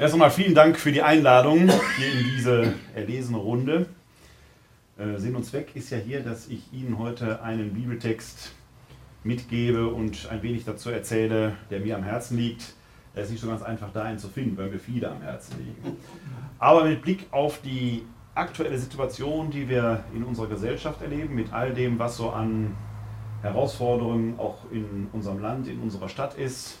Erst einmal vielen Dank für die Einladung hier in diese erlesene Runde. Äh, Sinn und Zweck ist ja hier, dass ich Ihnen heute einen Bibeltext mitgebe und ein wenig dazu erzähle, der mir am Herzen liegt. Er ist nicht so ganz einfach, da einen zu finden, weil mir viele am Herzen liegen. Aber mit Blick auf die aktuelle Situation, die wir in unserer Gesellschaft erleben, mit all dem, was so an Herausforderungen auch in unserem Land, in unserer Stadt ist,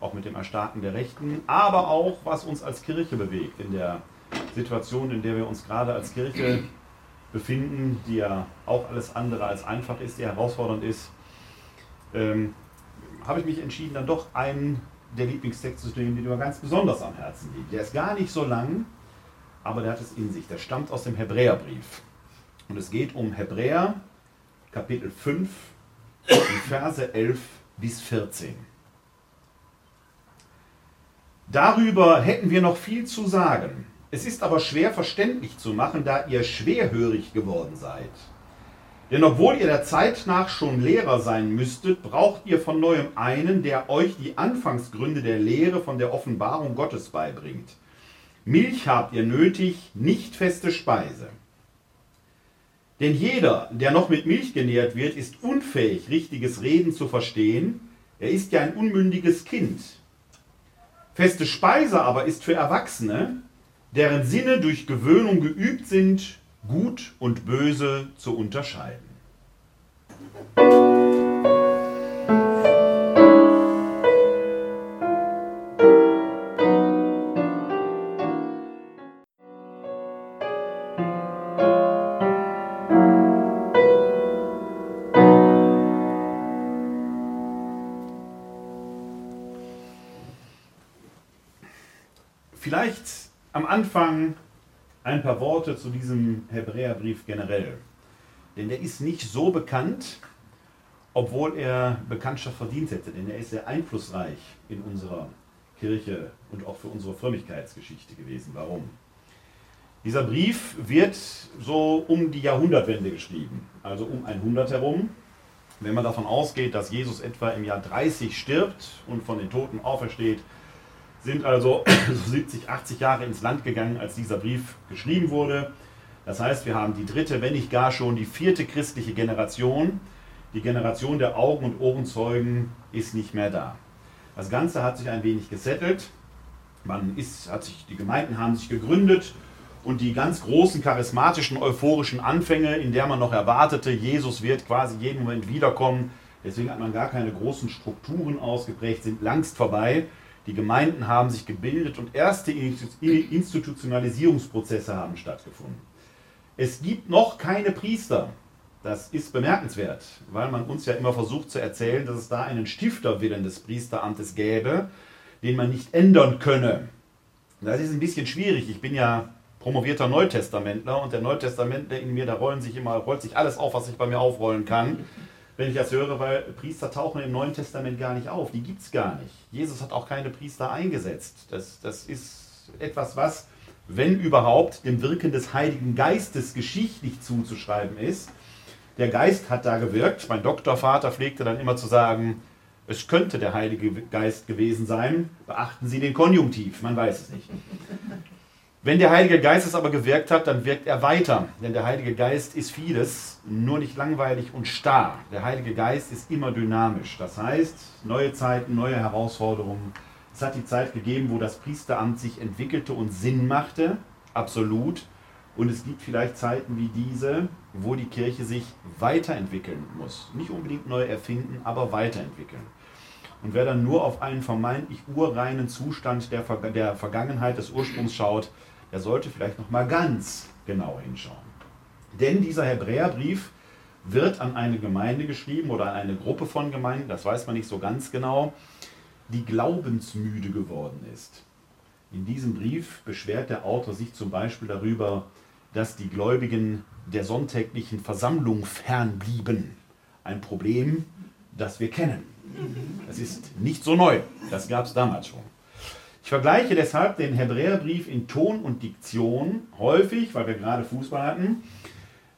auch mit dem Erstarken der Rechten, aber auch was uns als Kirche bewegt in der Situation, in der wir uns gerade als Kirche befinden, die ja auch alles andere als einfach ist, die herausfordernd ist, ähm, habe ich mich entschieden, dann doch einen der Lieblingstexte zu nehmen, den mir ganz besonders am Herzen liegt. Der ist gar nicht so lang, aber der hat es in sich. Der stammt aus dem Hebräerbrief. Und es geht um Hebräer, Kapitel 5, die Verse 11 bis 14. Darüber hätten wir noch viel zu sagen. Es ist aber schwer verständlich zu machen, da ihr schwerhörig geworden seid. Denn obwohl ihr der Zeit nach schon Lehrer sein müsstet, braucht ihr von neuem einen, der euch die Anfangsgründe der Lehre von der Offenbarung Gottes beibringt. Milch habt ihr nötig, nicht feste Speise. Denn jeder, der noch mit Milch genährt wird, ist unfähig, richtiges Reden zu verstehen. Er ist ja ein unmündiges Kind. Feste Speise aber ist für Erwachsene, deren Sinne durch Gewöhnung geübt sind, gut und böse zu unterscheiden. Vielleicht am Anfang ein paar Worte zu diesem Hebräerbrief generell. Denn der ist nicht so bekannt, obwohl er Bekanntschaft verdient hätte, denn er ist sehr einflussreich in unserer Kirche und auch für unsere Frömmigkeitsgeschichte gewesen. Warum? Dieser Brief wird so um die Jahrhundertwende geschrieben, also um 100 herum. Wenn man davon ausgeht, dass Jesus etwa im Jahr 30 stirbt und von den Toten aufersteht, sind also so 70, 80 Jahre ins Land gegangen, als dieser Brief geschrieben wurde. Das heißt, wir haben die dritte, wenn nicht gar schon die vierte christliche Generation. Die Generation der Augen- und Ohrenzeugen ist nicht mehr da. Das Ganze hat sich ein wenig gesettelt. Man ist, hat sich, die Gemeinden haben sich gegründet und die ganz großen charismatischen, euphorischen Anfänge, in der man noch erwartete, Jesus wird quasi jeden Moment wiederkommen, deswegen hat man gar keine großen Strukturen ausgeprägt, sind langst vorbei. Die Gemeinden haben sich gebildet und erste Institutionalisierungsprozesse haben stattgefunden. Es gibt noch keine Priester. Das ist bemerkenswert, weil man uns ja immer versucht zu erzählen, dass es da einen Stifterwillen des Priesteramtes gäbe, den man nicht ändern könne. Das ist ein bisschen schwierig. Ich bin ja promovierter Neutestamentler und der Neutestamentler in mir, da rollen sich immer, rollt sich alles auf, was sich bei mir aufrollen kann wenn ich das höre, weil Priester tauchen im Neuen Testament gar nicht auf. Die gibt es gar nicht. Jesus hat auch keine Priester eingesetzt. Das, das ist etwas, was, wenn überhaupt, dem Wirken des Heiligen Geistes geschichtlich zuzuschreiben ist. Der Geist hat da gewirkt. Mein Doktorvater pflegte dann immer zu sagen, es könnte der Heilige Geist gewesen sein. Beachten Sie den Konjunktiv, man weiß es nicht. Wenn der Heilige Geist es aber gewirkt hat, dann wirkt er weiter. Denn der Heilige Geist ist vieles, nur nicht langweilig und starr. Der Heilige Geist ist immer dynamisch. Das heißt, neue Zeiten, neue Herausforderungen. Es hat die Zeit gegeben, wo das Priesteramt sich entwickelte und Sinn machte, absolut. Und es gibt vielleicht Zeiten wie diese, wo die Kirche sich weiterentwickeln muss. Nicht unbedingt neu erfinden, aber weiterentwickeln. Und wer dann nur auf einen vermeintlich urreinen Zustand der, der Vergangenheit des Ursprungs schaut, der sollte vielleicht noch mal ganz genau hinschauen. Denn dieser Hebräerbrief wird an eine Gemeinde geschrieben oder an eine Gruppe von Gemeinden, das weiß man nicht so ganz genau, die glaubensmüde geworden ist. In diesem Brief beschwert der Autor sich zum Beispiel darüber, dass die Gläubigen der sonntäglichen Versammlung fernblieben. Ein Problem, das wir kennen. Das ist nicht so neu, das gab es damals schon. Ich vergleiche deshalb den Hebräerbrief in Ton und Diktion häufig, weil wir gerade Fußball hatten,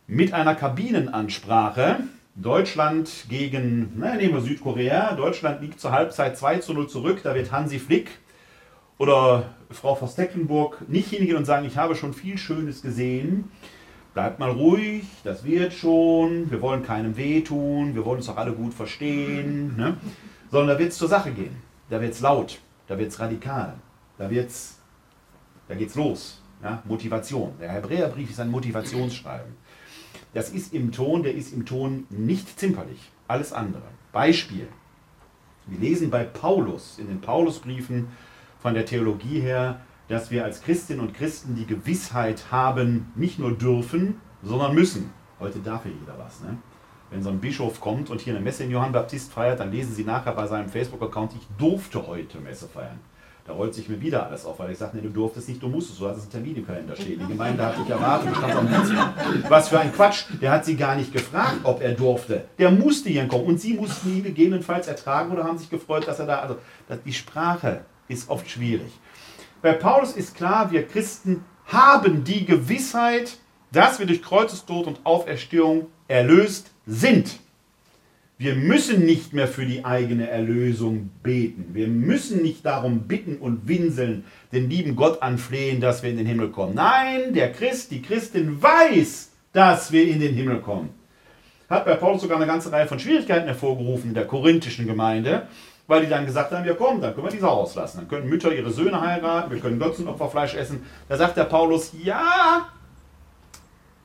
mit einer Kabinenansprache. Deutschland gegen, na, nehmen wir Südkorea. Deutschland liegt zur Halbzeit 2 zu 0 zurück. Da wird Hansi Flick oder Frau von Stecklenburg nicht hingehen und sagen, ich habe schon viel Schönes gesehen. Bleibt mal ruhig, das wird schon, wir wollen keinem wehtun, wir wollen uns doch alle gut verstehen. Ne? Sondern da wird es zur Sache gehen. Da wird es laut, da wird es radikal, da wird's, da geht's los. Ja? Motivation. Der Hebräerbrief ist ein Motivationsschreiben. Das ist im Ton, der ist im Ton nicht zimperlich. Alles andere. Beispiel. Wir lesen bei Paulus in den Paulusbriefen von der Theologie her, dass wir als Christinnen und Christen die Gewissheit haben, nicht nur dürfen, sondern müssen. Heute darf ja jeder was. Ne? Wenn so ein Bischof kommt und hier eine Messe in Johann Baptist feiert, dann lesen Sie nachher bei seinem Facebook-Account, ich durfte heute Messe feiern. Da rollt sich mir wieder alles auf, weil ich sage, nee, du durftest nicht, du musstest, du hattest einen Termin im Kalender stehen. Die Gemeinde hat dich erwartet, du standst am Herzen. Was für ein Quatsch. Der hat sie gar nicht gefragt, ob er durfte. Der musste hier kommen und sie mussten ihn gegebenenfalls ertragen oder haben sich gefreut, dass er da, also die Sprache ist oft schwierig. Bei Paulus ist klar, wir Christen haben die Gewissheit, dass wir durch Kreuzestod und Auferstehung erlöst sind. Wir müssen nicht mehr für die eigene Erlösung beten. Wir müssen nicht darum bitten und winseln, den lieben Gott anflehen, dass wir in den Himmel kommen. Nein, der Christ, die Christin weiß, dass wir in den Himmel kommen. Hat bei Paulus sogar eine ganze Reihe von Schwierigkeiten hervorgerufen in der korinthischen Gemeinde, weil die dann gesagt haben, ja komm, dann können wir die Sau auslassen. Dann können Mütter ihre Söhne heiraten, wir können Götzenopferfleisch essen. Da sagt der Paulus, ja,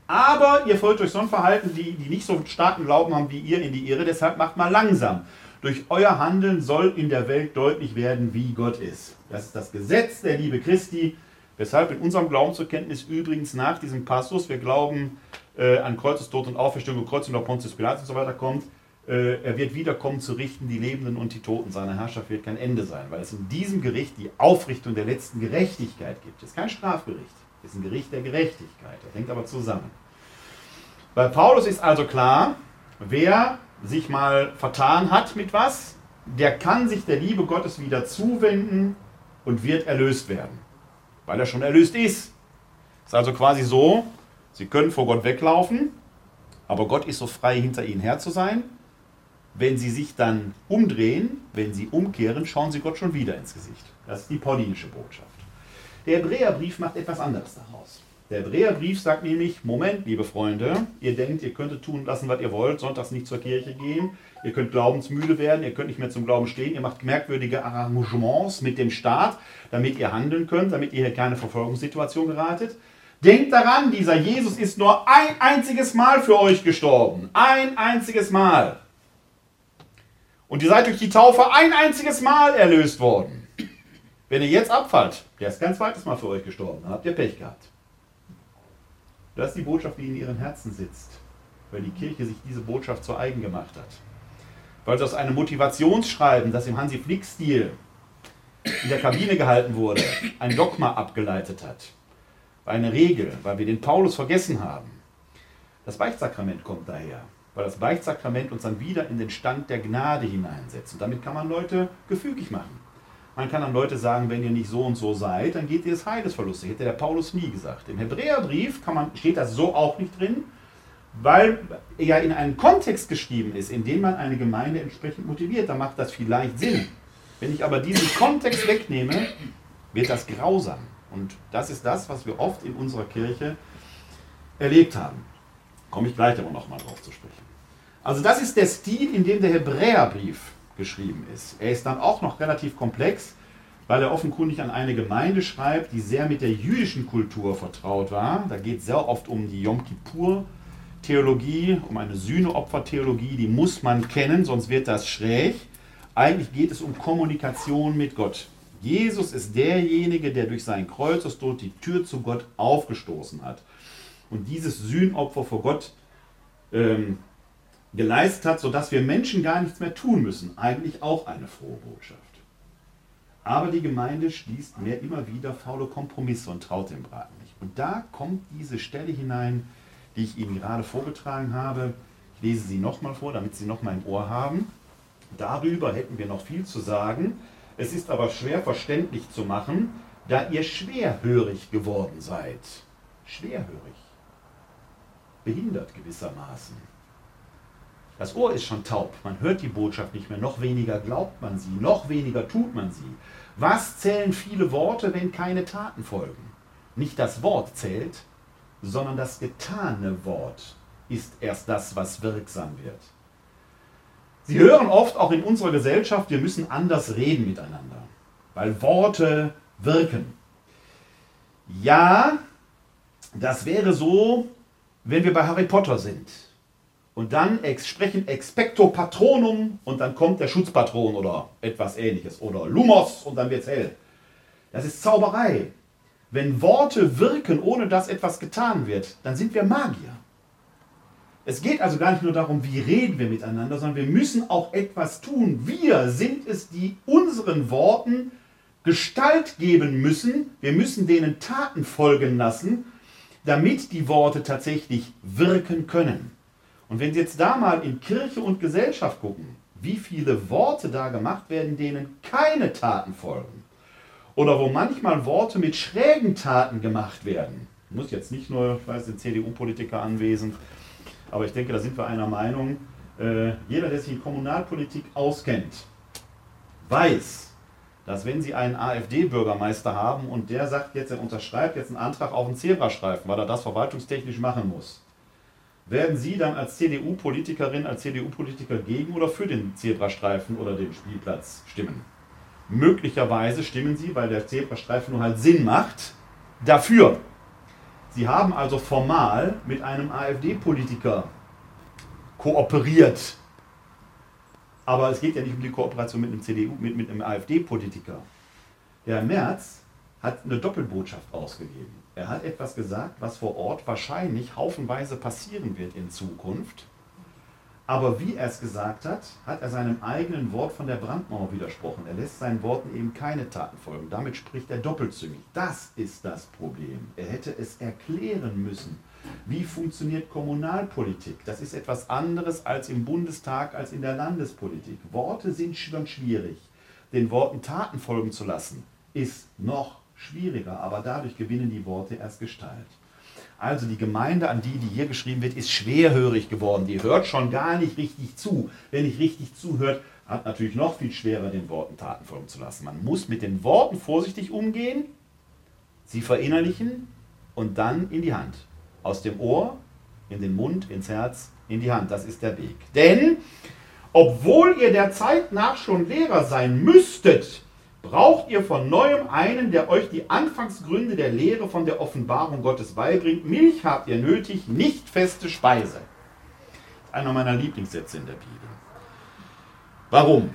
aber ihr folgt durch so ein Verhalten, die, die nicht so starken Glauben haben wie ihr, in die Irre. Deshalb macht mal langsam. Durch euer Handeln soll in der Welt deutlich werden, wie Gott ist. Das ist das Gesetz der Liebe Christi. Weshalb in unserem Glaubensbekenntnis übrigens nach diesem Passus, wir glauben äh, an Kreuzestod und Auferstehung und Kreuzung der Pontius Pilatus und so weiter kommt, äh, er wird wiederkommen zu richten die Lebenden und die Toten. Seine Herrschaft wird kein Ende sein, weil es in diesem Gericht die Aufrichtung der letzten Gerechtigkeit gibt. Es ist kein Strafgericht ist ein Gericht der Gerechtigkeit. Das hängt aber zusammen. Bei Paulus ist also klar, wer sich mal vertan hat mit was, der kann sich der Liebe Gottes wieder zuwenden und wird erlöst werden, weil er schon erlöst ist. Es ist also quasi so, sie können vor Gott weglaufen, aber Gott ist so frei, hinter ihnen her zu sein. Wenn sie sich dann umdrehen, wenn sie umkehren, schauen sie Gott schon wieder ins Gesicht. Das ist die paulinische Botschaft. Der Hebräerbrief macht etwas anderes daraus. Der Hebräerbrief sagt nämlich, Moment, liebe Freunde, ihr denkt, ihr könntet tun lassen, was ihr wollt, sonntags nicht zur Kirche gehen, ihr könnt glaubensmüde werden, ihr könnt nicht mehr zum Glauben stehen, ihr macht merkwürdige Arrangements mit dem Staat, damit ihr handeln könnt, damit ihr hier keine Verfolgungssituation geratet. Denkt daran, dieser Jesus ist nur ein einziges Mal für euch gestorben. Ein einziges Mal. Und ihr seid durch die Taufe ein einziges Mal erlöst worden. Wenn ihr jetzt abfallt, der ist ganz zweites Mal für euch gestorben, dann habt ihr Pech gehabt. Das ist die Botschaft, die in ihren Herzen sitzt, weil die Kirche sich diese Botschaft zu eigen gemacht hat. Weil es aus einem Motivationsschreiben, das im Hansi-Flick-Stil in der Kabine gehalten wurde, ein Dogma abgeleitet hat. Eine Regel, weil wir den Paulus vergessen haben. Das Beichtsakrament kommt daher, weil das Beichtsakrament uns dann wieder in den Stand der Gnade hineinsetzt. Und damit kann man Leute gefügig machen. Man kann dann Leute sagen, wenn ihr nicht so und so seid, dann geht ihr das Heilesverluste. Hätte der Paulus nie gesagt. Im Hebräerbrief kann man, steht das so auch nicht drin, weil er ja in einen Kontext geschrieben ist, in dem man eine Gemeinde entsprechend motiviert. Da macht das vielleicht Sinn. Wenn ich aber diesen Kontext wegnehme, wird das grausam. Und das ist das, was wir oft in unserer Kirche erlebt haben. Komme ich gleich aber nochmal drauf zu sprechen. Also das ist der Stil, in dem der Hebräerbrief geschrieben ist. Er ist dann auch noch relativ komplex, weil er offenkundig an eine Gemeinde schreibt, die sehr mit der jüdischen Kultur vertraut war. Da geht es sehr oft um die Yom Kippur-Theologie, um eine Sühneopfer-Theologie, die muss man kennen, sonst wird das schräg. Eigentlich geht es um Kommunikation mit Gott. Jesus ist derjenige, der durch seinen Kreuzestod die Tür zu Gott aufgestoßen hat. Und dieses Sühnopfer vor Gott ähm, geleistet hat, sodass wir Menschen gar nichts mehr tun müssen. Eigentlich auch eine frohe Botschaft. Aber die Gemeinde schließt mehr immer wieder faule Kompromisse und traut dem Braten nicht. Und da kommt diese Stelle hinein, die ich Ihnen gerade vorgetragen habe. Ich lese sie nochmal vor, damit Sie nochmal im Ohr haben. Darüber hätten wir noch viel zu sagen. Es ist aber schwer verständlich zu machen, da ihr schwerhörig geworden seid. Schwerhörig. Behindert gewissermaßen. Das Ohr ist schon taub. Man hört die Botschaft nicht mehr. Noch weniger glaubt man sie. Noch weniger tut man sie. Was zählen viele Worte, wenn keine Taten folgen? Nicht das Wort zählt, sondern das getane Wort ist erst das, was wirksam wird. Sie hören oft auch in unserer Gesellschaft, wir müssen anders reden miteinander, weil Worte wirken. Ja, das wäre so, wenn wir bei Harry Potter sind und dann sprechen expecto patronum und dann kommt der Schutzpatron oder etwas ähnliches oder Lumos und dann wird es hell. Das ist Zauberei. Wenn Worte wirken, ohne dass etwas getan wird, dann sind wir Magier. Es geht also gar nicht nur darum, wie reden wir miteinander, sondern wir müssen auch etwas tun. Wir sind es, die unseren Worten Gestalt geben müssen. Wir müssen denen Taten folgen lassen, damit die Worte tatsächlich wirken können. Und wenn Sie jetzt da mal in Kirche und Gesellschaft gucken, wie viele Worte da gemacht werden, denen keine Taten folgen. Oder wo manchmal Worte mit schrägen Taten gemacht werden. Muss jetzt nicht nur, ich weiß, den CDU-Politiker anwesend, aber ich denke, da sind wir einer Meinung. Äh, jeder, der sich in Kommunalpolitik auskennt, weiß, dass wenn Sie einen AfD-Bürgermeister haben und der sagt jetzt, er unterschreibt jetzt einen Antrag auf einen Zebrastreifen, weil er das verwaltungstechnisch machen muss, werden Sie dann als CDU-Politikerin, als CDU-Politiker gegen oder für den Zebrastreifen oder den Spielplatz stimmen? Möglicherweise stimmen Sie, weil der Zebrastreifen nur halt Sinn macht, dafür. Sie haben also formal mit einem AfD-Politiker kooperiert. Aber es geht ja nicht um die Kooperation mit einem CDU, mit, mit einem AfD-Politiker. Der Merz hat eine Doppelbotschaft ausgegeben. Er hat etwas gesagt, was vor Ort wahrscheinlich haufenweise passieren wird in Zukunft. Aber wie er es gesagt hat, hat er seinem eigenen Wort von der Brandmauer widersprochen. Er lässt seinen Worten eben keine Taten folgen. Damit spricht er doppelzüngig. Das ist das Problem. Er hätte es erklären müssen. Wie funktioniert Kommunalpolitik? Das ist etwas anderes als im Bundestag, als in der Landespolitik. Worte sind schon schwierig. Den Worten Taten folgen zu lassen, ist noch schwieriger, aber dadurch gewinnen die Worte erst Gestalt. Also die Gemeinde, an die, die hier geschrieben wird, ist schwerhörig geworden. Die hört schon gar nicht richtig zu. Wer nicht richtig zuhört, hat natürlich noch viel schwerer, den Worten Taten folgen zu lassen. Man muss mit den Worten vorsichtig umgehen, sie verinnerlichen und dann in die Hand. Aus dem Ohr, in den Mund, ins Herz, in die Hand. Das ist der Weg. Denn obwohl ihr der Zeit nach schon Lehrer sein müsstet, braucht ihr von neuem einen, der euch die Anfangsgründe der Lehre von der Offenbarung Gottes beibringt. Milch habt ihr nötig, nicht feste Speise. Einer meiner Lieblingssätze in der Bibel. Warum?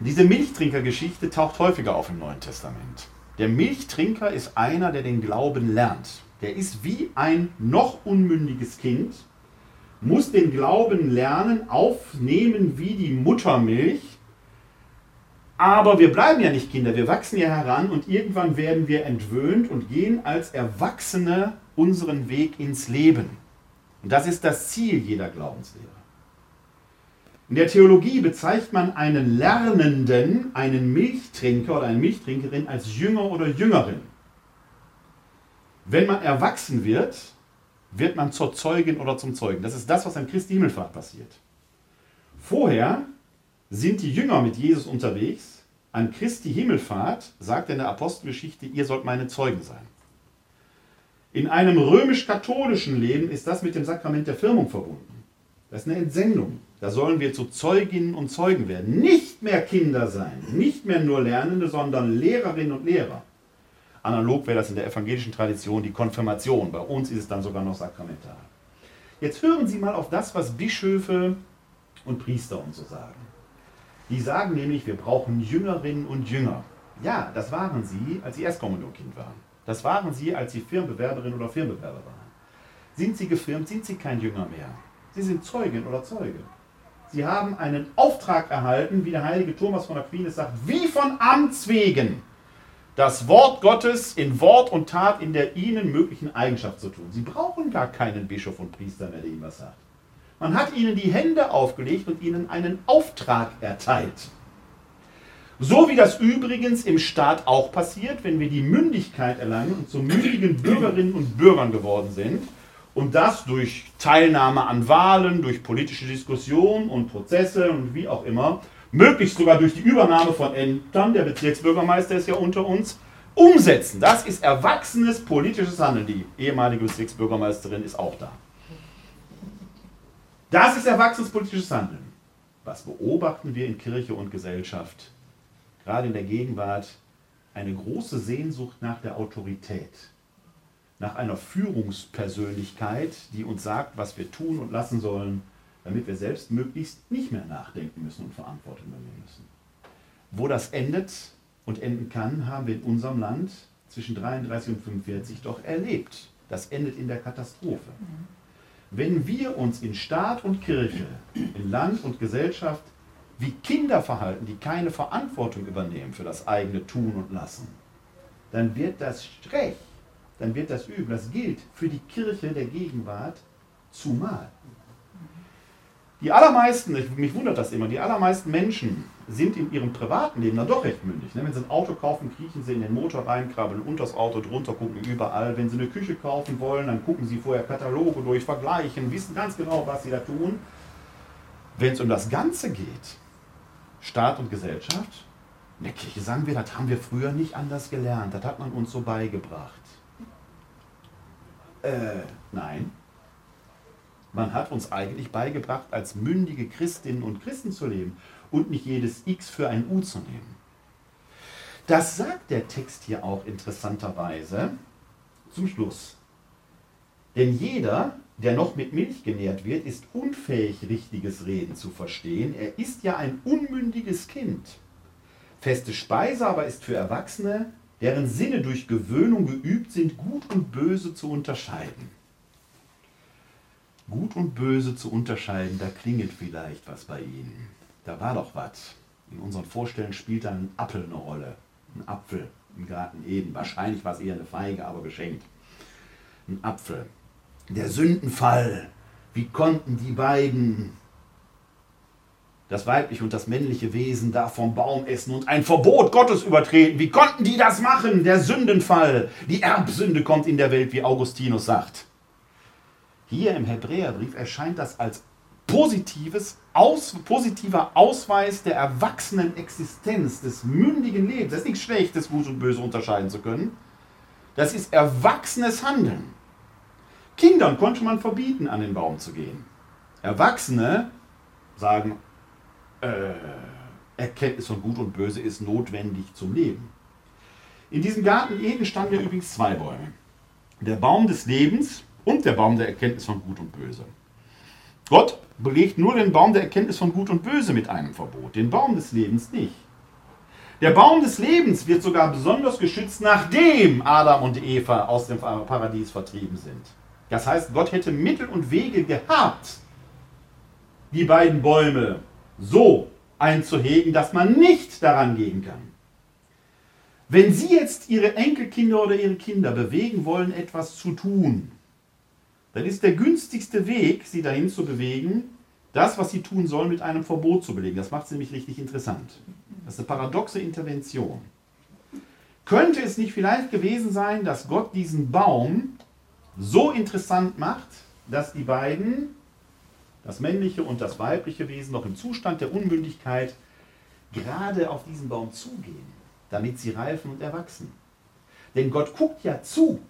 Diese Milchtrinkergeschichte taucht häufiger auf im Neuen Testament. Der Milchtrinker ist einer, der den Glauben lernt. Der ist wie ein noch unmündiges Kind, muss den Glauben lernen, aufnehmen wie die Muttermilch aber wir bleiben ja nicht Kinder, wir wachsen ja heran und irgendwann werden wir entwöhnt und gehen als Erwachsene unseren Weg ins Leben. Und das ist das Ziel jeder Glaubenslehre. In der Theologie bezeichnet man einen Lernenden, einen Milchtrinker oder eine Milchtrinkerin als Jünger oder Jüngerin. Wenn man erwachsen wird, wird man zur Zeugin oder zum Zeugen. Das ist das, was an Christi Himmelfahrt passiert. Vorher sind die Jünger mit Jesus unterwegs. An Christi Himmelfahrt sagt er in der Apostelgeschichte, ihr sollt meine Zeugen sein. In einem römisch-katholischen Leben ist das mit dem Sakrament der Firmung verbunden. Das ist eine Entsendung. Da sollen wir zu Zeuginnen und Zeugen werden. Nicht mehr Kinder sein, nicht mehr nur Lernende, sondern Lehrerinnen und Lehrer. Analog wäre das in der evangelischen Tradition die Konfirmation. Bei uns ist es dann sogar noch sakramental. Jetzt hören Sie mal auf das, was Bischöfe und Priester und so sagen. Die sagen nämlich, wir brauchen Jüngerinnen und Jünger. Ja, das waren sie, als sie Erstkommunionkind waren. Das waren sie, als sie Firmenbewerberin oder Firmenbewerber waren. Sind sie gefirmt, sind sie kein Jünger mehr. Sie sind Zeugin oder Zeuge. Sie haben einen Auftrag erhalten, wie der heilige Thomas von Aquinas sagt, wie von Amts wegen, das Wort Gottes in Wort und Tat in der ihnen möglichen Eigenschaft zu tun. Sie brauchen gar keinen Bischof und Priester mehr, der ihnen was sagt. Man hat ihnen die Hände aufgelegt und ihnen einen Auftrag erteilt. So wie das übrigens im Staat auch passiert, wenn wir die Mündigkeit erlangen und zu mündigen Bürgerinnen und Bürgern geworden sind und das durch Teilnahme an Wahlen, durch politische Diskussionen und Prozesse und wie auch immer, möglichst sogar durch die Übernahme von Ämtern, der Bezirksbürgermeister ist ja unter uns, umsetzen. Das ist erwachsenes politisches Handeln. Die ehemalige Bezirksbürgermeisterin ist auch da. Das ist erwachsenes politisches Handeln. Was beobachten wir in Kirche und Gesellschaft? Gerade in der Gegenwart eine große Sehnsucht nach der Autorität, nach einer Führungspersönlichkeit, die uns sagt, was wir tun und lassen sollen, damit wir selbst möglichst nicht mehr nachdenken müssen und Verantwortung übernehmen müssen. Wo das endet und enden kann, haben wir in unserem Land zwischen 33 und 45 doch erlebt. Das endet in der Katastrophe. Wenn wir uns in Staat und Kirche, in Land und Gesellschaft wie Kinder verhalten, die keine Verantwortung übernehmen für das eigene Tun und Lassen, dann wird das schlecht, dann wird das übel. Das gilt für die Kirche der Gegenwart zumal. Die allermeisten, mich wundert das immer, die allermeisten Menschen sind in ihrem privaten Leben dann doch recht mündig. Ne? Wenn sie ein Auto kaufen, kriechen sie in den Motor rein, krabbeln unter das Auto drunter, gucken überall. Wenn sie eine Küche kaufen wollen, dann gucken sie vorher Kataloge durch, vergleichen, wissen ganz genau, was sie da tun. Wenn es um das Ganze geht, Staat und Gesellschaft, in der Kirche sagen wir, das haben wir früher nicht anders gelernt, das hat man uns so beigebracht. Äh, nein, man hat uns eigentlich beigebracht, als mündige Christinnen und Christen zu leben und nicht jedes X für ein U zu nehmen. Das sagt der Text hier auch interessanterweise zum Schluss. Denn jeder, der noch mit Milch genährt wird, ist unfähig, richtiges Reden zu verstehen. Er ist ja ein unmündiges Kind. Feste Speise aber ist für Erwachsene, deren Sinne durch Gewöhnung geübt sind, gut und böse zu unterscheiden. Gut und Böse zu unterscheiden, da klingelt vielleicht was bei Ihnen. Da war doch was. In unseren Vorstellungen spielt da ein Apfel eine Rolle. Ein Apfel im Garten Eden. Wahrscheinlich war es eher eine Feige, aber geschenkt. Ein Apfel. Der Sündenfall. Wie konnten die beiden, das weibliche und das männliche Wesen, da vom Baum essen und ein Verbot Gottes übertreten? Wie konnten die das machen? Der Sündenfall. Die Erbsünde kommt in der Welt, wie Augustinus sagt. Hier im Hebräerbrief erscheint das als positives, aus, positiver Ausweis der erwachsenen Existenz, des mündigen Lebens. Das ist nichts Schlechtes, Gut und Böse unterscheiden zu können. Das ist erwachsenes Handeln. Kindern konnte man verbieten, an den Baum zu gehen. Erwachsene sagen, äh, Erkenntnis von Gut und Böse ist notwendig zum Leben. In diesem Garten Eden standen ja übrigens zwei Bäume. Der Baum des Lebens und der Baum der Erkenntnis von Gut und Böse. Gott belegt nur den Baum der Erkenntnis von Gut und Böse mit einem Verbot, den Baum des Lebens nicht. Der Baum des Lebens wird sogar besonders geschützt, nachdem Adam und Eva aus dem Paradies vertrieben sind. Das heißt, Gott hätte Mittel und Wege gehabt, die beiden Bäume so einzuhegen, dass man nicht daran gehen kann. Wenn Sie jetzt Ihre Enkelkinder oder Ihre Kinder bewegen wollen, etwas zu tun, dann ist der günstigste Weg, sie dahin zu bewegen, das, was sie tun sollen, mit einem Verbot zu belegen. Das macht es nämlich richtig interessant. Das ist eine paradoxe Intervention. Könnte es nicht vielleicht gewesen sein, dass Gott diesen Baum so interessant macht, dass die beiden, das männliche und das weibliche Wesen, noch im Zustand der Unmündigkeit gerade auf diesen Baum zugehen, damit sie reifen und erwachsen? Denn Gott guckt ja zu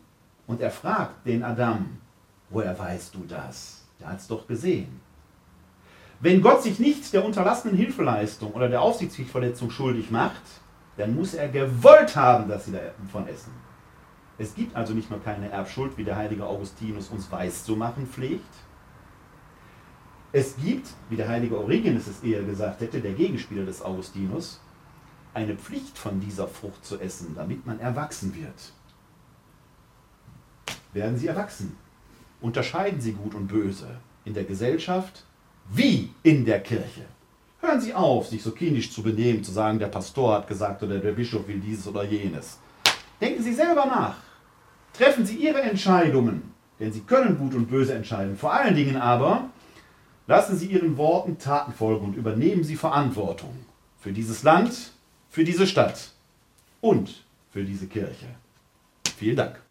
und er fragt den Adam, Woher weißt du das? Der hat es doch gesehen. Wenn Gott sich nicht der unterlassenen Hilfeleistung oder der Aufsichtspflichtverletzung schuldig macht, dann muss er gewollt haben, dass sie davon essen. Es gibt also nicht nur keine Erbschuld, wie der heilige Augustinus uns weiß zu machen pflegt. Es gibt, wie der heilige Origenes es eher gesagt hätte, der Gegenspieler des Augustinus, eine Pflicht von dieser Frucht zu essen, damit man erwachsen wird. Werden sie erwachsen? Unterscheiden Sie gut und böse in der Gesellschaft wie in der Kirche. Hören Sie auf, sich so kindisch zu benehmen, zu sagen, der Pastor hat gesagt oder der Bischof will dieses oder jenes. Denken Sie selber nach. Treffen Sie Ihre Entscheidungen, denn Sie können gut und böse entscheiden. Vor allen Dingen aber lassen Sie Ihren Worten Taten folgen und übernehmen Sie Verantwortung für dieses Land, für diese Stadt und für diese Kirche. Vielen Dank.